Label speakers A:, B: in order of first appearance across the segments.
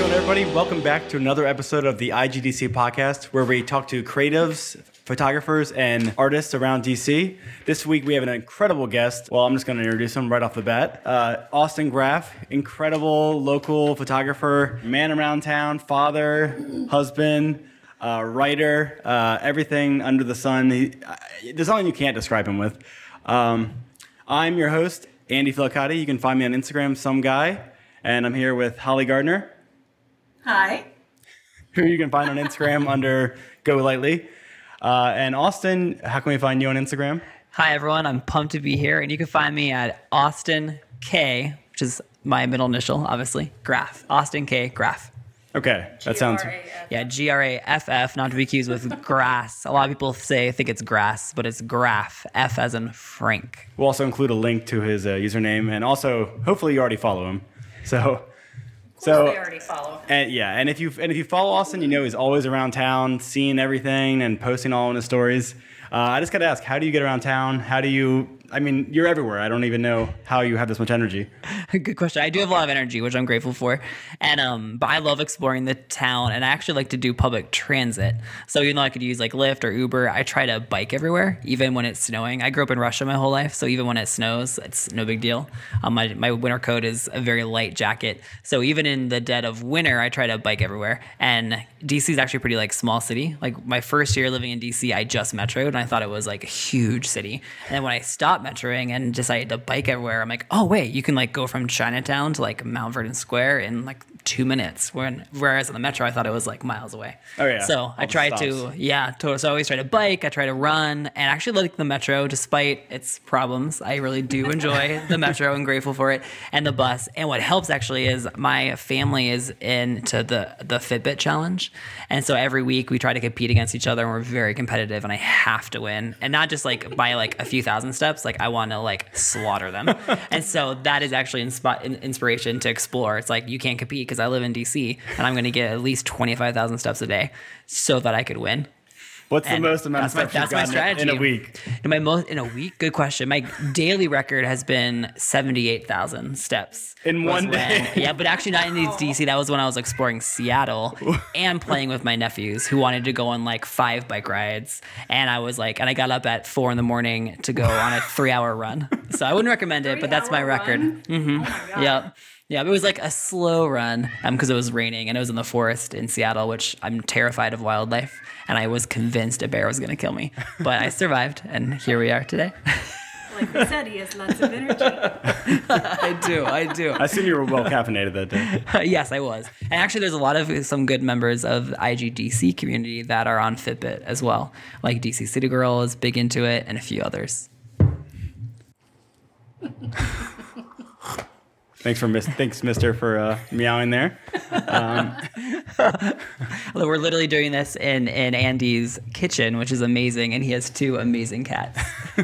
A: going, everybody? Welcome back to another episode of the IGDC podcast, where we talk to creatives, photographers, and artists around DC. This week we have an incredible guest. Well, I'm just going to introduce him right off the bat. Uh, Austin Graff, incredible local photographer, man around town, father, husband. Uh, writer, uh, everything under the sun. He, uh, there's nothing you can't describe him with. Um, I'm your host, Andy Filicotti. You can find me on Instagram, some guy, and I'm here with Holly Gardner
B: Hi.
A: who you can find on Instagram under Go Lightly. Uh, and Austin, how can we find you on Instagram?
C: Hi, everyone. I'm pumped to be here, and you can find me at Austin K, which is my middle initial, obviously, Graff. Austin K Graff.
A: Okay, that sounds.
C: Yeah, G R A F F, not to be confused with grass. A lot of people say think it's grass, but it's Graff. F as in Frank.
A: We'll also include a link to his uh, username, and also hopefully you already follow him. So, so
B: they already follow.
A: And yeah, and if you and if you follow Austin, you know he's always around town, seeing everything and posting all in his stories. Uh, I just got to ask, how do you get around town? How do you? I mean, you're everywhere. I don't even know how you have this much energy.
C: Good question. I do have a lot of energy, which I'm grateful for, and um, but I love exploring the town, and I actually like to do public transit. So even though I could use like Lyft or Uber, I try to bike everywhere, even when it's snowing. I grew up in Russia my whole life, so even when it snows, it's no big deal. Um, my my winter coat is a very light jacket, so even in the dead of winter, I try to bike everywhere. And DC is actually pretty like small city. Like my first year living in DC, I just metroed, and I thought it was like a huge city. And then when I stopped metroing and decided to bike everywhere, I'm like, oh wait, you can like go from Chinatown to like Mount Vernon Square in like two minutes. When whereas on the metro, I thought it was like miles away.
A: Oh, yeah.
C: So
A: All
C: I tried to yeah, totally. So I always try to bike. I try to run, and actually like the metro despite its problems. I really do enjoy the metro and grateful for it, and the bus. And what helps actually is my family is into the the Fitbit challenge, and so every week we try to compete against each other, and we're very competitive. And I have to win, and not just like by like a few thousand steps. Like I want to like slaughter them, and so that is actually inspi- inspiration to explore. It's like you can't compete because I live in DC, and I'm going to get at least twenty five thousand steps a day, so that I could win.
A: What's the most amount of
C: that's my-
A: steps
C: that's my
A: strategy. in a week?
C: In my most in a week, good question. My daily record has been seventy eight thousand steps
A: In
C: was
A: one day?
C: when- yeah, but actually not in DC. That was when I was exploring Seattle and playing with my nephews who wanted to go on like five bike rides, and I was like, and I got up at four in the morning to go on a three hour run. So I wouldn't recommend it, but that's my
B: Three-hour
C: record.
B: run? Mm-hmm. Oh my
C: Yep. Yeah, it was like a slow run um, because it was raining and it was in the forest in Seattle, which I'm terrified of wildlife. And I was convinced a bear was going to kill me. But I survived, and here we are today.
B: Like we said, he has lots of energy.
C: I do, I do.
A: I assume you were well caffeinated that day.
C: yes, I was. And actually, there's a lot of uh, some good members of the IGDC community that are on Fitbit as well. Like DC City Girl is big into it, and a few others.
A: Thanks for mis- thanks, Mister, for uh, meowing there.
C: Although we're literally doing this in, in Andy's kitchen, which is amazing, and he has two amazing cats.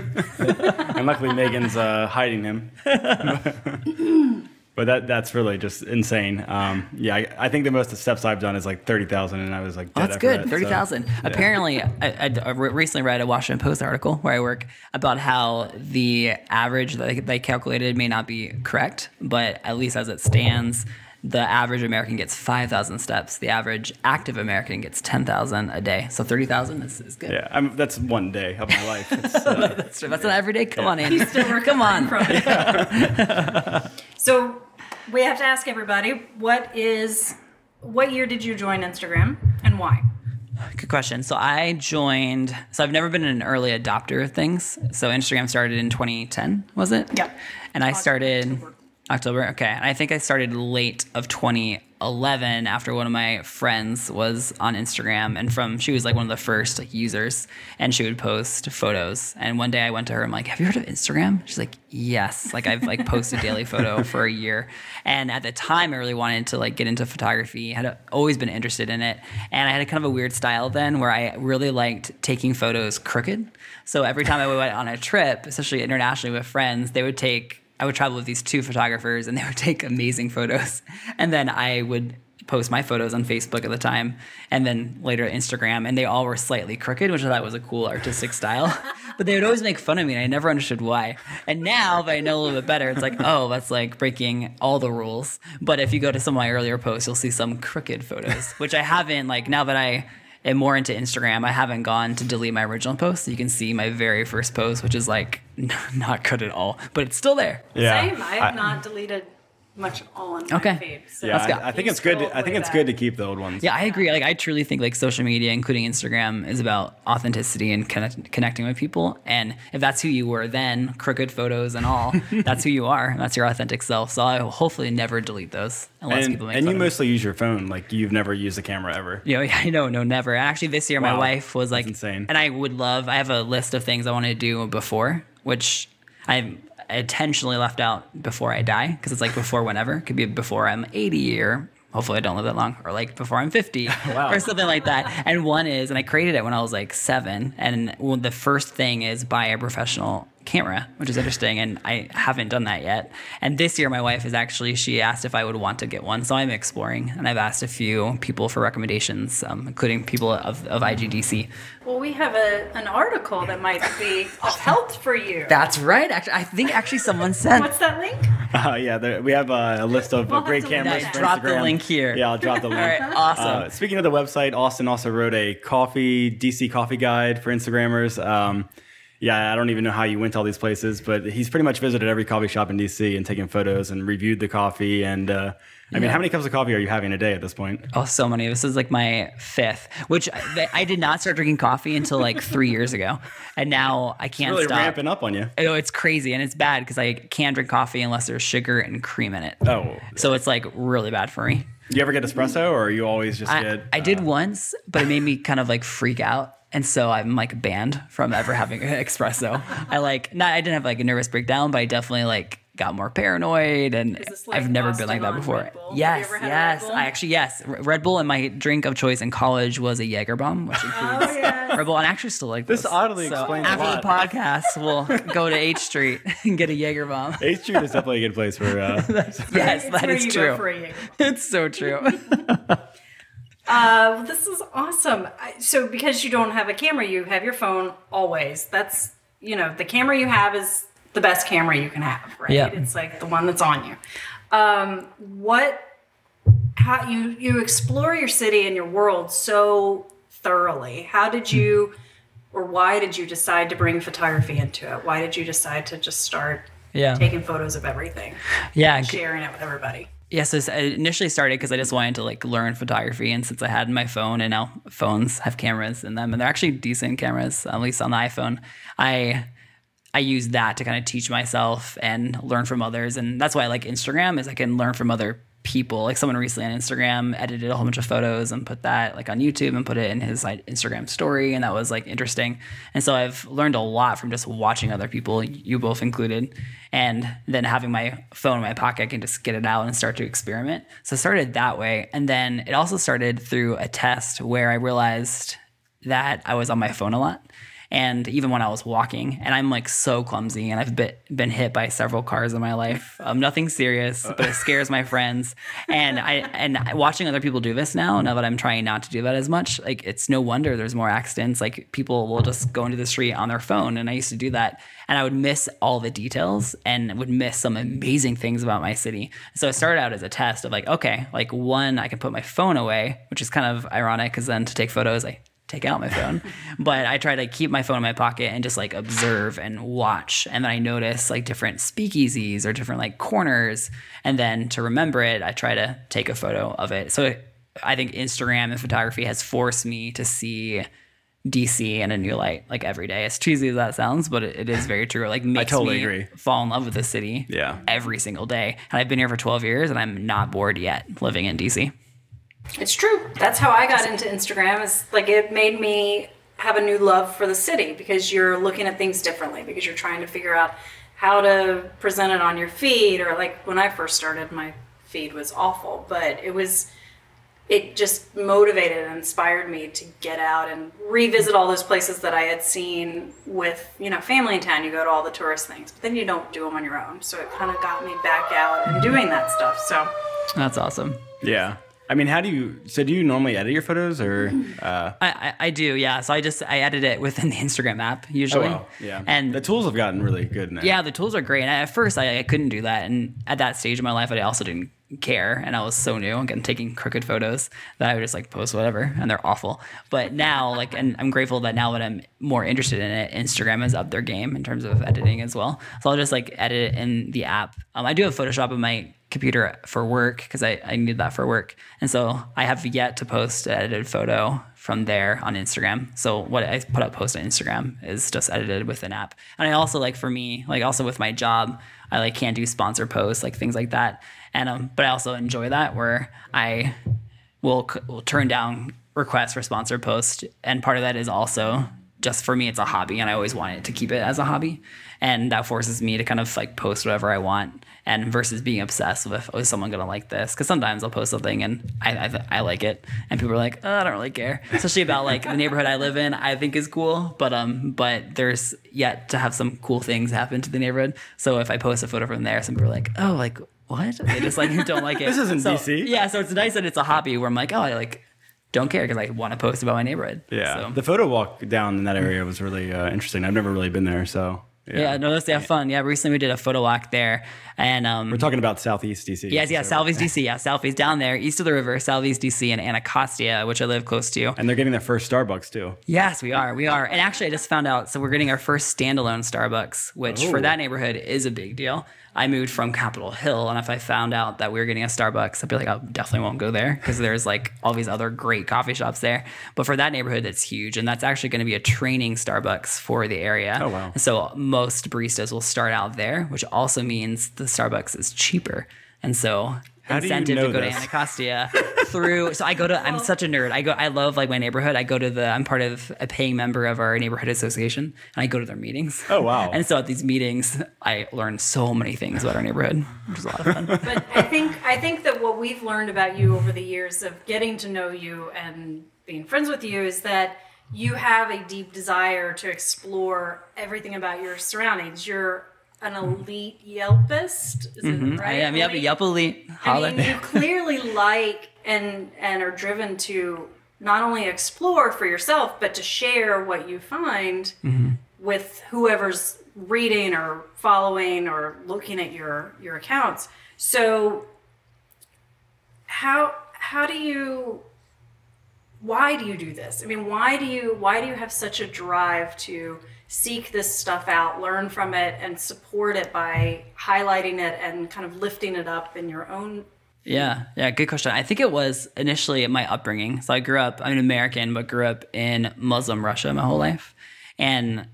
A: And luckily, Megan's uh, hiding him. but that that's really just insane. Um, yeah, I, I think the most steps I've done is like thirty thousand, and I was like,
C: Oh, that's
A: after
C: good.
A: that, so-
C: Thirty thousand. Apparently, I, I, I recently read a Washington Post article where I work about how the average that they, they calculated may not be correct, but at least as it stands, the average American gets five thousand steps. The average active American gets ten thousand a day. So thirty thousand is, is good.
A: Yeah, I'm, that's one day of my life. Uh,
C: That's, that's not every day. Come on, Andy.
B: Still
C: Come on.
B: from so we have to ask everybody, what is, what year did you join Instagram and why?
C: Good question. So I joined. So I've never been an early adopter of things. So Instagram started in 2010, was it?
B: Yep.
C: And I started
B: October.
C: October. Okay. And I think I started late of 2011 after one of my friends was on Instagram, and from she was like one of the first like users, and she would post photos. And one day I went to her. I'm like, "Have you heard of Instagram?" She's like, "Yes." Like I've like posted daily photo for a year, and at the time I really wanted to like get into photography. Had always been interested in it, and I had a kind of a weird style then where I really liked taking photos crooked. So every time I went on a trip, especially internationally with friends, they would take I would travel with these two photographers and they would take amazing photos. And then I would post my photos on Facebook at the time, and then later Instagram, and they all were slightly crooked, which I thought was a cool artistic style. but they would always make fun of me, and I never understood why. And now that I know a little bit better, it's like, oh, that's like breaking all the rules. But if you go to some of my earlier posts, you'll see some crooked photos, which I haven't like now that I am more into Instagram. I haven't gone to delete my original post. So you can see my very first post, which is like not good at all, but it's still there.
A: Yeah.
B: Same. I have not deleted much on my
C: Okay.
B: feed. So
A: Yeah,
C: Let's go.
A: I, I think
B: You
A: it's good.
B: scrolled
A: I think it's
B: back.
A: good to keep the old ones.
C: Yeah, I agree. Like I truly think like social media, including Instagram, is about authenticity and connect- connecting with people. And if that's who you were then, crooked photos and all, that's who you are. That's your authentic self. So I will hopefully never delete those unless
A: and,
C: people make
A: and you mostly use your phone. Like you've never used a camera ever.
C: Yeah, oh, yeah, I know, no, never. Actually, this year my wife was like,
A: That's insane.
C: and I would love. I have a list of things I want to do before, which I intentionally left out before I die because it's like before whenever. It could be before I'm 80 or hopefully I don't live that long, or like before I'm 50
A: Wow.
C: or something like that. And one is, and I created it when I was like seven, and the first thing is buy a professional camera, which is interesting, and I haven't done that yet. And this year, my wife is actually she asked if I would want to get one, so I'm exploring, and I've asked a few people for recommendations, um, including people of, of IGDC.
B: Well, we have a, an article that might be of help for you.
C: That's right. Actually, I think actually someone sent.
B: What's that link?
A: Uh, yeah, there, we have uh, a list of uh,
B: We'll
A: great cameras.
B: that.
A: for
C: Drop the link here.
A: Yeah, I'll drop the link.
C: All right, awesome.
A: Uh, speaking of the website, Austin also wrote a coffee DC coffee guide for Instagrammers. Um, yeah, I don't even know how you went to all these places, but he's pretty much visited every coffee shop in DC and taken photos and reviewed the coffee. And uh, I mean, how many cups of coffee are you having a day at this point?
C: Oh, so many. This is like my fifth, which I, I did not start drinking coffee until like three years ago, and now I can't
A: Really
C: stop.
A: ramping up on you.
C: I know it's crazy and it's bad because I can't drink coffee unless there's sugar and cream in it.
A: Oh,
C: So it's like really bad for me.
A: do you ever get espresso, or are you always just
C: I,
A: get?
C: I did
A: uh,
C: once, but it made me kind of like freak out. And so I'm like banned from ever having an espresso. I like, not, I didn't have like a nervous breakdown, but I definitely like got more paranoid and
B: like
C: I've never been like that before.
B: Red Bull? Have you
C: Yes,
B: ever had a Red
C: yes. I actually, yes. Red Bull and my drink of choice in college was a Jaeger bomb, which includes
B: Oh, yes.
C: Red Bull. And I actually still like
A: This
C: those.
A: oddly
C: so
A: explains a
C: after
A: lot.
C: the podcast, we'll go to H Street and get a Jaeger bomb.
A: H Street is definitely a good place for. Uh,
C: Yes,
B: It's
C: that
B: where
C: is
B: you
C: true.
B: For a
C: It's so true.
B: Uh, this is awesome. So, because you don't have a camera, you have your phone always. That's you know the camera you have is the best camera you can have, right?
C: Yeah.
B: It's like the one that's on you. Um, what? How you you explore your city and your world so thoroughly? How did you, or why did you decide to bring photography into it? Why did you decide to just start
C: Yeah.
B: taking photos of everything,
C: Yeah.
B: sharing it with everybody?
C: Yes, yeah, so I uh, initially started because I just wanted to like learn photography, and since I had my phone, and now phones have cameras in them, and they're actually decent cameras, at least on the iPhone. I I use that to kind of teach myself and learn from others, and that's why I like Instagram is I can learn from other people. Like someone recently on Instagram edited a whole bunch of photos and put that like on YouTube and put it in his like Instagram story, and that was like interesting. And so I've learned a lot from just watching other people, you both included, and then having my phone in my pocket, I can just get it out and start to experiment. So I started that way, and then it also started through a test where I realized that I was on my phone a lot. And even when I was walking, and I'm like so clumsy, and I've been been hit by several cars in my life. Um, nothing serious, but it scares my friends. And I and watching other people do this now, now that I'm trying not to do that as much, like it's no wonder there's more accidents. Like people will just go into the street on their phone, and I used to do that, and I would miss all the details and would miss some amazing things about my city. So it started out as a test of like, okay, like one, I can put my phone away, which is kind of ironic because then to take photos, I take out my phone. but I try to keep my phone in my pocket and just like observe and watch. And then I notice like different speakeasies or different like corners. And then to remember it, I try to take a photo of it. So I think Instagram and photography has forced me to see DC in a new light like every day. As cheesy as that sounds, but it, it is very true. It, like makes
A: totally
C: me
A: agree.
C: fall in love with the city
A: Yeah.
C: every single day. And I've been here for 12 years and I'm not bored yet living in DC.
B: It's true. That's how I got into Instagram. Is like it made me have a new love for the city because you're looking at things differently because you're trying to figure out how to present it on your feed or like when I first started my feed was awful, but it was it just motivated and inspired me to get out and revisit all those places that I had seen with, you know, family in town. You go to all the tourist things, but then you don't do them on your own. So it kind of got me back out and doing that stuff. So
C: That's awesome.
A: Yeah. I mean, how do you? So do you normally edit your photos or? Uh,
C: I, I, I do, yeah. So I just I edit it within the Instagram app usually.
A: oh
C: usually.
A: wow, yeah.
C: And
A: the tools have gotten really good now.
C: yeah, the tools are great. At first, I, I couldn't do that, and at that stage of my life, I also didn't care, and I was so new and taking crooked photos that I would just like post whatever, and they're awful. But now, like, and I'm grateful that now that I'm more interested in it, Instagram has upped their game in terms of editing as well. So I'll just like edit it in the app. Um, I do have Photoshop on my computer for work because I, I need that for work, and so I have yet to post an edited photo from there on Instagram. So what I put up post on Instagram is just edited with an app. And I also like for me, like also with my job, I like can't do sponsor posts, like things like that. And um, but I also enjoy that where I will, will turn down requests for sponsor posts, and part of that is also just for me, it's a hobby, and I always wanted to keep it as a hobby, and that forces me to kind of like post whatever I want, and versus being obsessed with oh, is someone gonna like this? Because sometimes I'll post something and I I, I like it, and people are like, oh, I don't really care, especially about like the neighborhood I live in. I think is cool, but um, but there's yet to have some cool things happen to the neighborhood. So if I post a photo from there, some people are like, oh, like what? They just like don't like it.
A: This isn't
C: So,
A: DC.
C: Yeah, so it's nice that it's a hobby where I'm like, oh, I like don't care because I want to post about my neighborhood.
A: Yeah.
C: So.
A: The photo walk down in that area was really uh, interesting. I've never really been there, so
C: yeah, no, that's yeah, fun. Yeah, recently we did a photo walk there, and um,
A: We're talking about Southeast DC.
C: yes, yeah,
A: so-
C: Southeast DC, yeah, Southeast down there, east of the river, Southeast DC, and Anacostia, which I live close to.
A: And they're getting their first Starbucks too.
C: Yes, we are. We are. And actually, I just found out. So we're getting our first standalone Starbucks, which
A: Oh.
C: for that neighborhood is a big deal. I moved from Capitol Hill, and if I found out that we were getting a Starbucks, I'd be like, I definitely won't go there because there's like all these other great coffee shops there. But for that neighborhood, that's huge, and that's actually going to be a training Starbucks for the area.
A: Oh, wow.
C: And so most baristas will start out there, which also means the Starbucks is cheaper. And so
A: How do you
C: incentive
A: know
C: to go
A: this?
C: to Anacostia through. So I go to. I'm such a nerd. I go. I love like my neighborhood. I go to the. I'm part of a paying member of our neighborhood association, and I go to their meetings.
A: Oh, wow.
C: And so at these meetings, I learn so many things about our neighborhood, which is a lot of fun.
B: But I think I think that what we've learned about you over the years of getting to know you and being friends with you is that you have a deep desire to explore everything about your surroundings. You're an elite Yelpist, is it right?
C: Mm-hmm. I am. Yep.
B: Elite?
C: Yep. Elite.
B: I mean, you clearly like and and are driven to not only explore for yourself, but to share what you find
C: Mm-hmm.
B: with whoever's reading or following or looking at your your accounts. So how how do you why do you do this? I mean, why do you why do you have such a drive to seek this stuff out, learn from it, and support it by highlighting it and kind of lifting it up in your own?
C: Yeah, yeah, good question. I think it was initially my upbringing. So I grew up, I'm an American, but grew up in Muslim Russia my whole life. And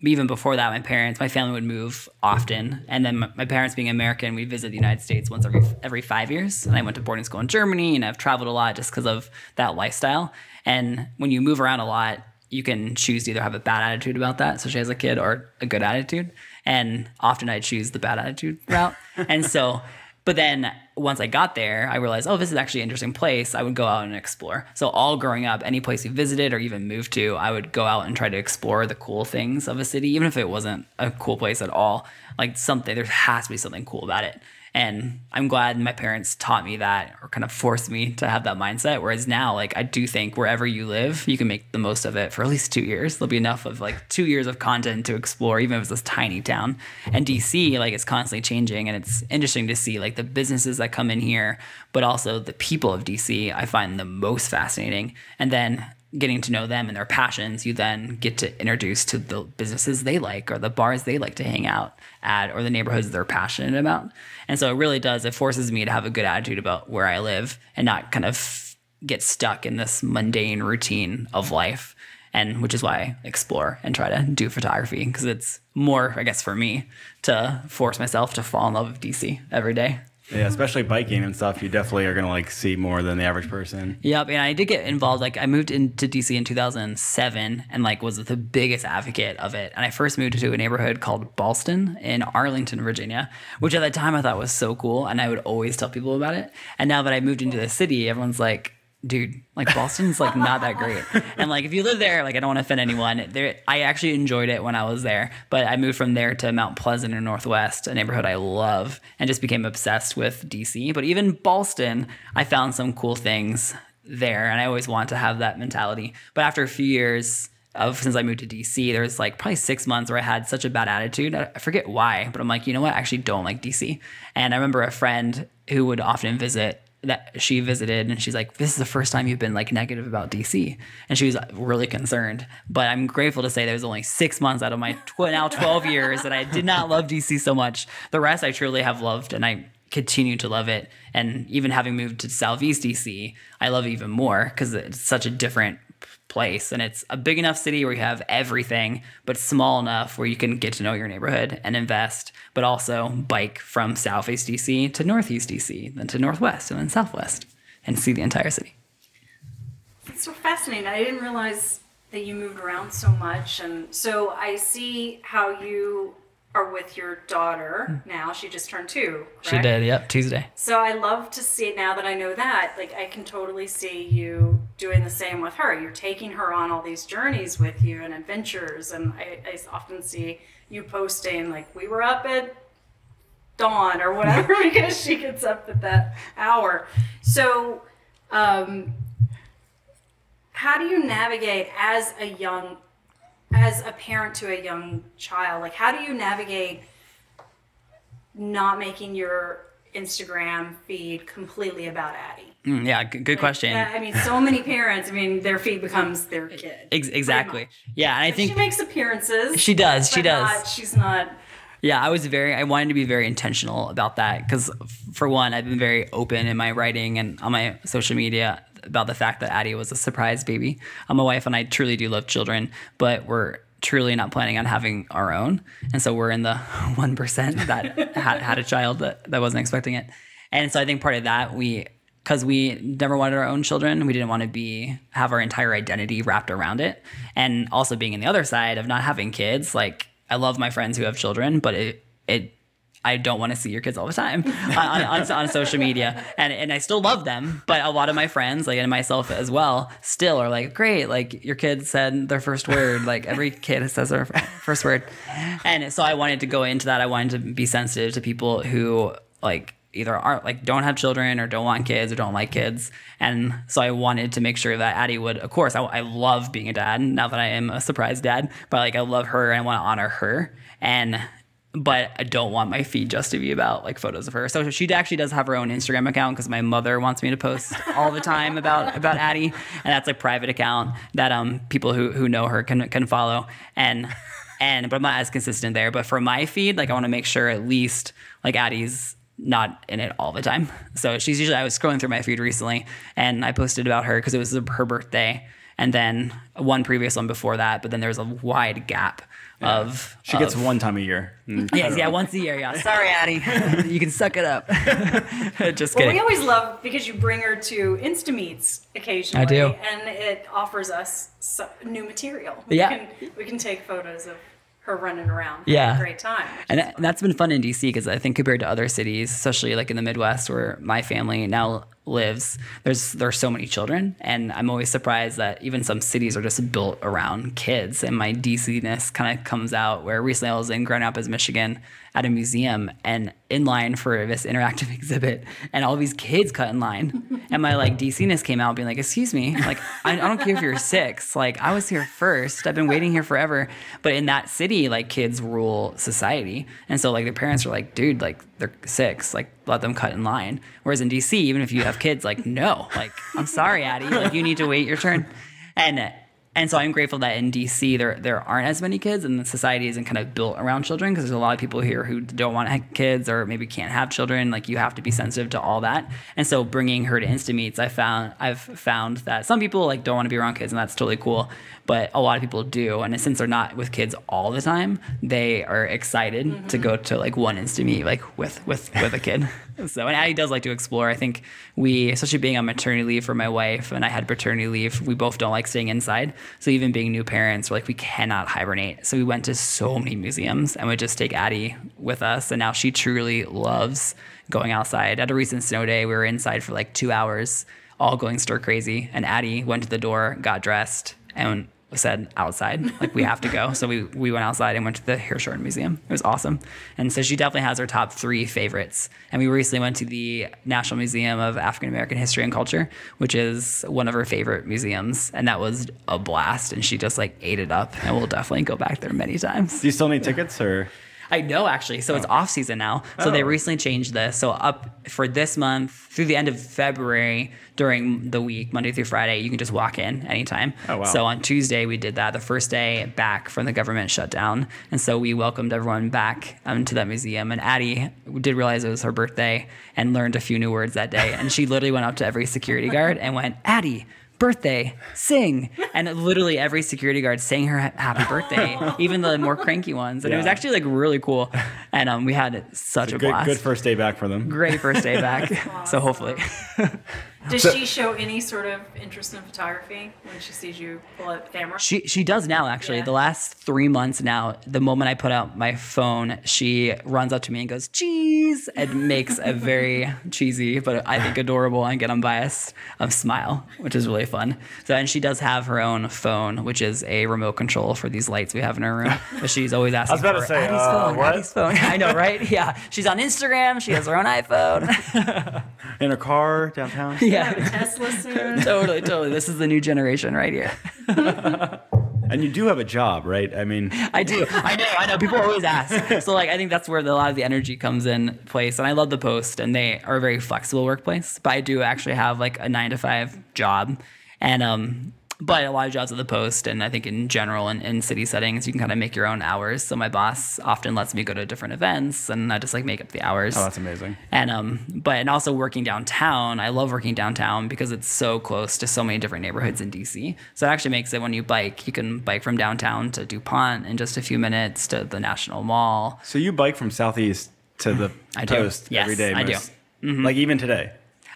C: even before that, my parents, my family would move often. And then my, parents being American, we visit the United States once every every five years. And I went to boarding school in Germany and I've traveled a lot just because of that lifestyle. And when you move around a lot, you can choose to either have a bad attitude about that, especially as a kid, or a good attitude. And often I choose the bad attitude route. and so but then once I got there, I realized, oh, this is actually an interesting place. I would go out and explore. So all growing up, any place we visited or even moved to, I would go out and try to explore the cool things of a city, even if it wasn't a cool place at all. Like something, there has to be something cool about it. And I'm glad my parents taught me that or kind of forced me to have that mindset. Whereas now, like, I do think wherever you live, you can make the most of it for at least two years. There'll be enough of like two years of content to explore, even if it's this tiny town. And DC, like, it's constantly changing. And it's interesting to see like the businesses that come in here, but also the people of DC, I find the most fascinating. And then getting to know them and their passions, you then get to introduce to the businesses they like or the bars they like to hang out at or the neighborhoods they're passionate about. And so it really does, it forces me to have a good attitude about where I live and not kind of get stuck in this mundane routine of life. And which is why I explore and try to do photography because it's more, I guess, for me to force myself to fall in love with DC every day.
A: Yeah, especially biking and stuff. You definitely are gonna like see more than the average person.
C: Yep, and I did get involved. Like I moved into DC in 2007, and like was the biggest advocate of it. And I first moved to a neighborhood called Ballston in Arlington, Virginia, which at that time I thought was so cool, and I would always tell people about it. And now that I moved into the city, everyone's like, dude, like Ballston's like not that great. And like if you live there, like I don't want to offend anyone. There, I actually enjoyed it when I was there, but I moved from there to Mount Pleasant in Northwest, a neighborhood I love, and just became obsessed with DC. But even Boston, I found some cool things there, and I always want to have that mentality. But after a few years of since I moved to DC, there was like probably six months where I had such a bad attitude. I forget why, but I'm like, you know what? I actually don't like DC. And I remember a friend who would often visit that she visited and she's like this is the first time you've been like negative about dc and she was really concerned. But i'm grateful to say there was only six months out of my tw- now 12 years that i did not love dc so much. The rest i truly have loved and i continue to love it. And even having moved to southeast dc i love it even more because it's such a different place and it's a big enough city where you have everything but small enough where you can get to know your neighborhood and invest but also bike from southeast dc to northeast dc then to northwest and then southwest and see the entire city
B: It's so fascinating. I didn't realize that you moved around so much. And so I see how you are with your daughter now. She just turned two.
C: she did yep tuesday
B: So I love to see now that I know that, like I can totally see you doing the same with her. You're taking her on all these journeys with you and adventures, and I, I often see you posting like we were up at dawn or whatever because she gets up at that hour. So, um, how do you navigate as a young, as a parent to a young child? Like, how do you navigate? not making your Instagram feed completely about Addie.
C: Mm, yeah g- good question
B: Uh, I mean, so many parents. I mean, their feed becomes their kid.
C: Ex- exactly yeah and i
B: But
C: think
B: she makes appearances.
C: She does, she does.
B: not- she's not.
C: Yeah, I was very, I wanted to be very intentional about that because, for one, I've been very open in my writing and on my social media about the fact that Addie was a surprise baby. I'm a wife and I truly do love children, but we're truly not planning on having our own. And so we're in the 1% that had, had a child that, that wasn't expecting it. And so I think part of that, we, because we never wanted our own children we didn't want to be have our entire identity wrapped around it and also being in the other side of not having kids like i love my friends who have children but it it I don't want to see your kids all the time on, on, on, social media, and and I still love them, but a lot of my friends, like and myself as well, still are like, great, like your kid said their first word, like every kid says their first word, and so I wanted to go into that. I wanted to be sensitive to people who like either aren't like don't have children or don't want kids or don't like kids. And so i wanted to make sure that addie would of course i, I love being a dad now that i am a surprise dad but like i love her and i want to honor her. And but I don't want my feed just to be about like photos of her. So she actually does have her own Instagram account because my mother wants me to post all the time about about Addie, and that's a private account that um people who who know her can can follow and and but I'm not as consistent there. But for my feed, like I want to make sure at least like Addie's not in it all the time. So she's usually I was scrolling through my feed recently and I posted about her because it was her birthday and then one previous one before that, but then there was a wide gap of
A: She gets one time a year. Mm.
C: Yes, yeah, once a year. Yeah, sorry, Addie, you can suck it up. Just
B: Well,
C: kidding.
B: we always love because you bring her to Insta meets occasionally.
C: I do.
B: and it offers us so, new material.
C: Yeah.
B: we can, we can take photos of her running around.
C: Yeah.
B: a great time.
C: And that- that's been fun in DC because I think compared to other cities, especially like in the Midwest where my family now lives, there's there's so many children, and I'm always surprised that even some cities are just built around kids. And my DC-ness kind of comes out. Where recently I was in Grand Rapids, Michigan, at a museum, and in line for this interactive exhibit, and all these kids cut in line, and my like DC-ness came out, being like, "Excuse me, like I, I don't care if you're six, like I was here first. I've been waiting here forever." But in that city, like kids rule society, and so like their parents are like, "Dude, like they're six, like let them cut in line." Whereas in DC, even if you have kids, like no, like I'm sorry, Addie, like you need to wait your turn, and. And so I'm grateful that in DC there there aren't as many kids, and the society isn't kind of built around children because there's a lot of people here who don't want to have kids or maybe can't have children. Like you have to be sensitive to all that. And so bringing her to Insta meets, I found I've found that some people like don't want to be around kids, and that's totally cool. But a lot of people do, and since they're not with kids all the time, they are excited to mm-hmm. go to like one Insta meet like with with with a kid. So and Addie does like to explore. I think we, especially being on maternity leave for my wife, and I had paternity leave. We both don't like staying inside. So even being new parents, we're like we cannot hibernate. So we went to so many museums and would just take Addie with us, and now she truly loves going outside. At a recent snow day, we were inside for like two hours all going stir crazy. And Addie went to the door, got dressed, and said outside, like we have to go. So we we went outside and went to the Hirshhorn Museum. It was awesome. And so she definitely has her top three favorites. And we recently went to the National Museum of African American History and Culture, which is one of her favorite museums, and that was a blast. And she just like ate it up, and we'll definitely go back there many times.
A: Do you still need tickets or?
C: I know actually. So it's off season now. So they
A: Oh.
C: recently changed this. So up for this month through the end of February during the week, Monday through Friday, you can just walk in anytime.
A: Oh, wow.
C: So on Tuesday we did that, the first day back from the government shutdown, and so we welcomed everyone back um, to that museum. And Addie did realize it was her birthday and learned a few new words that day. And she literally went up to every security guard and went, Addie. Birthday, sing, and literally every security guard sang her happy birthday, even the more cranky ones, and it was actually like really cool. And um, we had such a
A: Good,
C: blast.
A: good first day back for them.
C: Great first day back. so hopefully,
B: Does
A: So-
B: she show any sort of interest in photography when she sees you pull up the camera?
C: she she does now. Actually,
B: Yeah.
C: the last three months now, the moment I put out my phone, she runs up to me and goes cheese and makes a very cheesy but I think adorable and get unbiased um, smile, which is really fun. So and she does have her own phone, which is a remote control for these lights we have in her room. But she's always asking
A: about to
C: for
A: say,
C: Addie's
A: uh,
C: phone,
A: what?
C: Addie's phone. I know, right? Yeah, she's on Instagram. She has her own iPhone.
A: In her car downtown.
C: yeah.
B: Tesla soon.
C: totally, totally. This is the new generation right here.
A: And you do have a job, right? I mean,
C: I do. I know. I know. People always ask. So like, I think that's where the, a lot of the energy comes in place. And I love the Post, and they are a very flexible workplace. But I do actually have like a nine to five job, and um, but a lot of jobs at the Post, and I think in general in, in city settings, you can kind of make your own hours. So my boss often lets me go to different events, and I just like make up the hours.
A: oh, that's amazing.
C: And um, but and also working downtown, I love working downtown because it's so close to so many different neighborhoods in DC. So it actually makes it when you bike, you can bike from downtown to Dupont in just a few minutes to the National Mall.
A: So you bike from southeast to the
C: I do.
A: coast
C: Yes,
A: every day.
C: I do.
A: most- Like even today.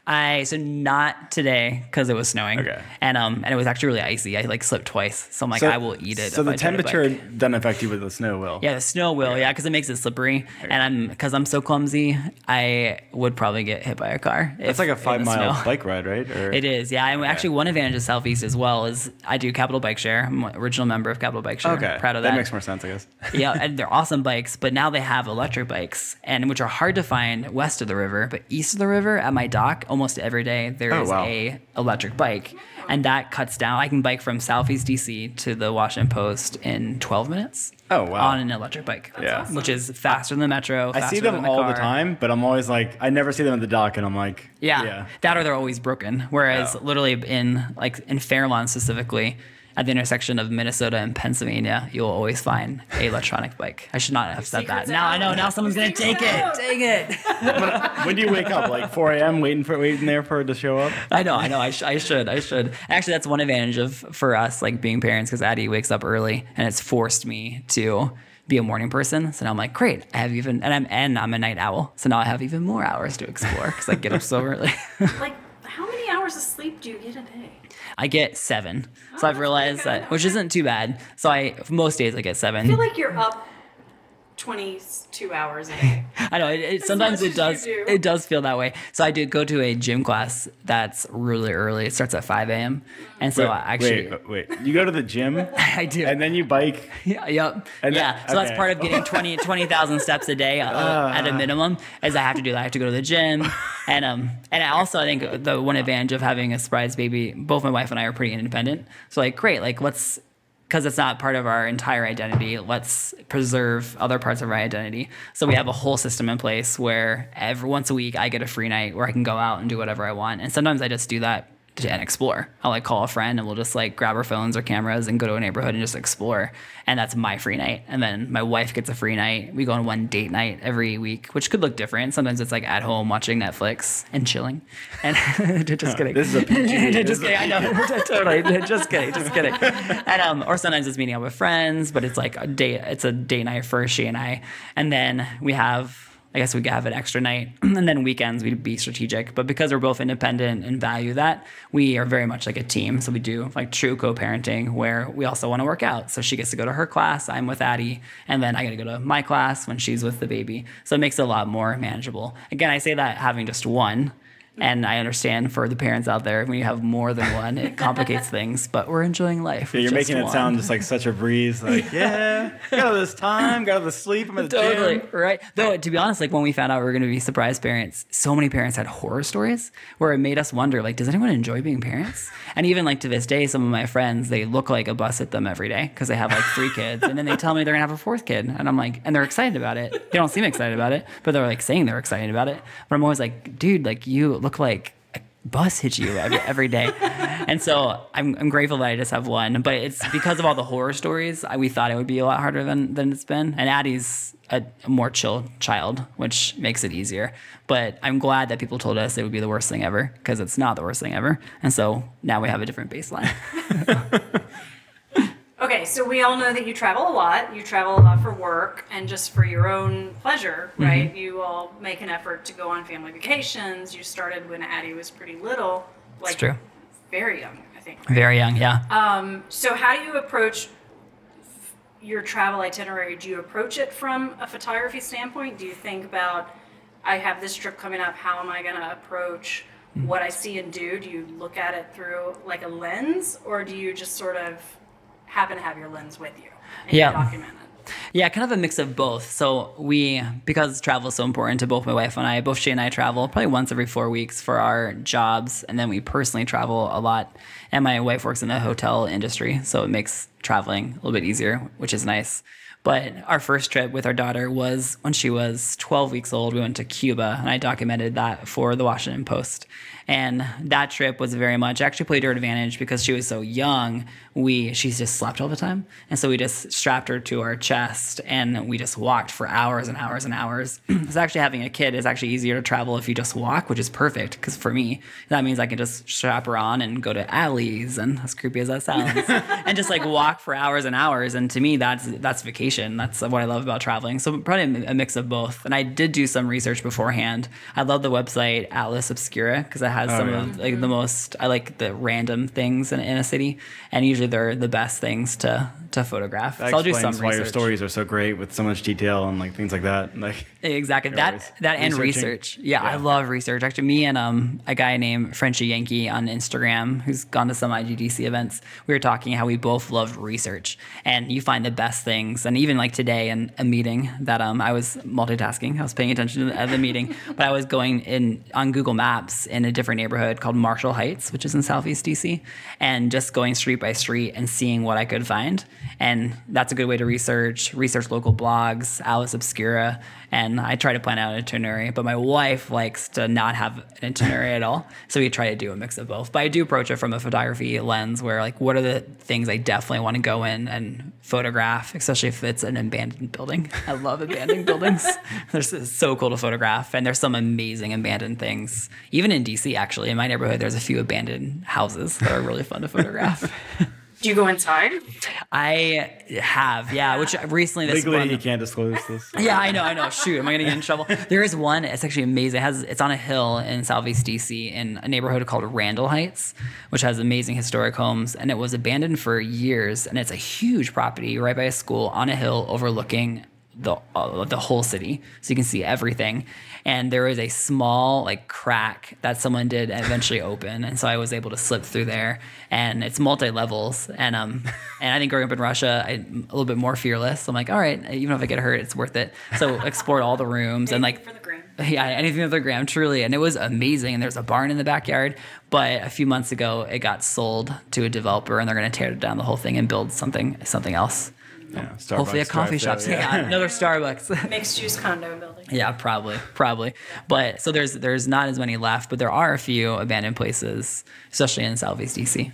C: I so not today because it was snowing.
A: Okay.
C: And um and it was actually really icy. I like slipped twice, so I'm like
A: So-
C: I will eat it.
A: So the
C: I try to bike.
A: temperature doesn't affect you, but the snow will.
C: Yeah, the snow will. Yeah, because it makes it slippery, and I'm because I'm so clumsy, I would probably get hit by a car.
A: It's like a five mile
C: snow.
A: bike ride, right? Or
C: It is, yeah. And actually, one advantage of Southeast as well is I do Capital Bike Share. I'm an original member of Capital Bike Share.
A: Okay,
C: proud of that. that.
A: makes more sense, I guess.
C: yeah, and they're awesome bikes. But now they have electric bikes, and which are hard to find west of the river, but east of the river at my dock, almost every day there
A: Oh,
C: is
A: wow.
C: a electric bike, and that cuts down. I can bike from Southeast DC to the Washington Post in 12 minutes.
A: Oh, wow.
C: On an electric bike.
A: Yeah.
C: Which is faster than the metro.
A: I see them
C: than the
A: all the time, but I'm always like, I never see them at the dock, and I'm like,
C: Yeah.
A: yeah.
C: That or they're always broken. Whereas literally in like in Fairlawn specifically, at the intersection of Minnesota and Pennsylvania, you'll always find a electronic bike. I should not have said that.
B: secret's
C: Now I know. Now someone's gonna take
B: secret's
C: it.
B: out.
C: Take it.
A: when do you wake up? Like 4 a.m. waiting for waiting there for it to show up?
C: I know. I know. I, sh- I should. I should. Actually, that's one advantage of for us like being parents because Addie wakes up early and it's forced me to be a morning person. So now I'm like, great. I have even and I'm and I'm a night owl. So now I have even more hours to explore because I get up so early.
B: Like, how many hours of sleep do you get a day?
C: I get seven. So
B: Oh,
C: I've realized that, which isn't too bad. So I, most days I get seven.
B: I feel like you're up 22 hours a day.
C: I know it, it sometimes it does
B: do.
C: it does feel that way. So I do go to a gym class that's really early. It starts at five a.m. And so
A: wait,
C: I actually
A: wait, wait. You go to the gym
C: I do.
A: and then you bike.
C: yeah, yep.
A: And
C: yeah.
A: then-
C: so that's part of getting 20 20,000 steps a day uh, at a minimum is I have to do that. I have to go to the gym. And um and I also I think the one advantage of having a surprise baby, both my wife and I are pretty independent. So like great, like let's because it's not part of our entire identity. Let's preserve other parts of our identity. So we have a whole system in place where every once a week I get a free night where I can go out and do whatever I want. And sometimes I just do that to, and explore. I'll like call a friend and we'll just like grab our phones or cameras and go to a neighborhood and just explore. And that's my free night. And then my wife gets a free night. We go on one date night every week, which could look different. Sometimes it's like at home watching Netflix and chilling. And just kidding.
A: This is a PG.
C: just kidding. I know. totally. Just kidding. Just kidding. And um, or sometimes it's meeting up with friends, but it's like a day. It's a date night for she and I, and then we have. I guess we could have an extra night, and then weekends we'd be strategic. But because we're both independent and value that, we are very much like a team. So we do like true co-parenting, where we also want to work out. So she gets to go to her class, I'm with Addie, and then I got to go to my class when she's with the baby. So it makes it a lot more manageable. Again, I say that having just one And I understand for the parents out there, when you have more than one, it complicates things. But we're enjoying life.
A: Yeah,
C: with
A: you're
C: just
A: making it
C: one.
A: sound just like such a breeze. Like, yeah, got all this time, got all this sleep. I'm at the
C: Totally
A: gym.
C: right. Though to be honest, like when we found out we were going to be surprise parents, so many parents had horror stories where it made us wonder, like, does anyone enjoy being parents? And even like to this day, some of my friends they look like a bus at them every day because they have like three kids, and then they tell me they're gonna have a fourth kid, and I'm like, and they're excited about it. They don't seem excited about it, but they're like saying they're excited about it. But I'm always like, dude, like you look like a bus hits you every, every day. And so I'm, I'm grateful that I just have one, but it's because of all the horror stories. I, we thought it would be a lot harder than, than it's been. And Addie's a, a more chill child, which makes it easier. But I'm glad that people told us it would be the worst thing ever because it's not the worst thing ever. And so now we have a different baseline.
B: Okay, so we all know that you travel a lot. You travel a lot for work and just for your own pleasure,
C: Mm-hmm.
B: right? You all make an effort to go on family vacations. You started when Addie was pretty little, like
C: true.
B: very young, I think.
C: Very young, yeah.
B: Um, so how do you approach f- your travel itinerary? Do you approach it from a photography standpoint? Do you think about, I have this trip coming up, how am I going to approach
C: Mm-hmm.
B: what I see and do? Do you look at it through like a lens or do you just sort of happen to have your lens with you and
C: Yeah.
B: you document it?
C: Yeah, kind of a mix of both. So we, because travel is so important to both my wife and I, both she and I travel probably once every four weeks for our jobs, and then we personally travel a lot. And my wife works in the hotel industry, so it makes traveling a little bit easier, which is nice. But our first trip with our daughter was when she was 12 weeks old. We went to Cuba, and I documented that for the Washington Post. And that trip was very much actually played to her advantage because she was so young. We she just slept all the time, and so we just strapped her to our chest and we just walked for hours and hours and hours. It's actually having a kid is actually easier to travel if you just walk, which is perfect because for me that means I can just strap her on and go to alleys and as creepy as that sounds, and just like walk for hours and hours. And to me, that's that's vacation. That's what I love about traveling. So probably a mix of both. And I did do some research beforehand. I love the website Atlas Obscura because it has some
A: yeah.
C: of like the most I like the random things in, in a city, and usually they're the best things to to photograph.
A: That
C: so I'll do some
A: explains why your stories are so great with so much detail and like things like that. Like,
C: Exactly. That that and research. Yeah, I love research. Actually, me and um a guy named Frenchy Yankee on Instagram who's gone to some IGDC events. We were talking how we both love research, and you find the best things. And even like today in a meeting that um I was multitasking. I was paying attention at the meeting, but I was going in on Google Maps in a different neighborhood called Marshall Heights, which is in Southeast DC, and just going street by street and seeing what I could find. And that's a good way to research, research local blogs, Atlas Obscura, and I try to plan out an itinerary. But my wife likes to not have an itinerary at all, so we try to do a mix of both. But I do approach it from a photography lens, where like, what are the things I definitely want to go in and photograph, especially if it's an abandoned building. I love abandoned buildings. They're so cool to photograph, and there's some amazing abandoned things. Even in DC, actually, in my neighborhood, there's a few abandoned houses that are really fun to photograph.
B: Do you go inside?
C: I have, yeah, which recently this
A: legally,
C: one,
A: you can't disclose this.
C: yeah, I know, I know. Shoot, am I gonna get in trouble? There is one. It's actually amazing. It has it's on a hill in Southeast DC in a neighborhood called Randall Heights, which has amazing historic homes, and it was abandoned for years. And it's a huge property right by a school on a hill overlooking the uh, the whole city, so you can see everything. And there was a small like crack that someone did eventually open, and so I was able to slip through there. And it's multi levels, and um, and I think growing up in Russia, I'm a little bit more fearless. I'm like, all right, even if I get hurt, it's worth it. So explored all the rooms and like
B: for the gram.
C: yeah, anything with the gram, truly. And it was amazing. And there's a barn in the backyard. But a few months ago, it got sold to a developer, and they're going to tear down the whole thing and build something something else.
A: Yeah,
C: Hopefully, a coffee shop.
A: drive-thru,
C: Yeah. another Starbucks.
B: Mixed use condo building.
C: yeah, probably, probably. But so there's there's not as many left, but there are a few abandoned places, especially in Southeast DC.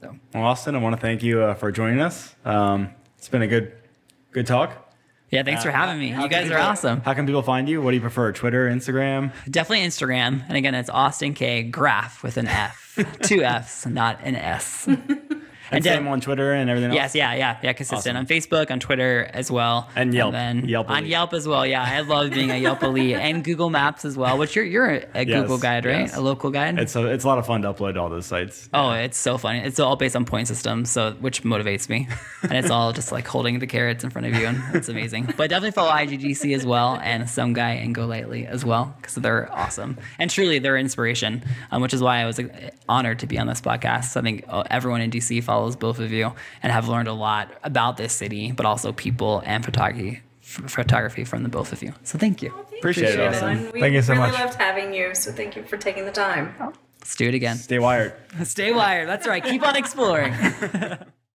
C: So
A: Well, Austin, I want to thank you uh, for joining us. Um, it's been a good, good talk.
C: yeah, thanks for having me. You
A: can
C: guys are awesome.
A: How can people find you? What do you prefer? Twitter, Instagram?
C: Definitely Instagram. And again, it's Austin K Graff with an F. Two F's, not an S.
A: And same on Twitter and everything else.
C: Yes, yeah, yeah, yeah. Consistent on Facebook, on Twitter as well,
A: And Yelp.
C: then
A: Yelp
C: on. Yelp as well. Yeah, I love being a Yelp elite and Google Maps as well. Which you're you're a, a
A: Yes,
C: Google guide, right?
A: yes.
C: A local guide.
A: It's a, it's a lot of fun to upload to all those sites.
C: Oh, it's so funny. It's all based on point systems, so which motivates me. And it's all just like holding the carrots in front of you, and it's amazing. But definitely follow IGDC as well, and some guy and Go Lightly as well, because they're awesome and truly they're inspiration. Um, which is why I was uh, honored to be on this podcast. I think uh, everyone in DC follows both of you and have learned a lot about this city, but also people and photography. Photography from the both of you. So thank you.
A: Appreciate it, Austin.
B: And we
D: Thank you so
B: really
D: much.
B: loved having you, so thank you for taking the time.
C: Let's do it again.
A: Stay wired.
C: Stay wired. That's right. Keep on exploring.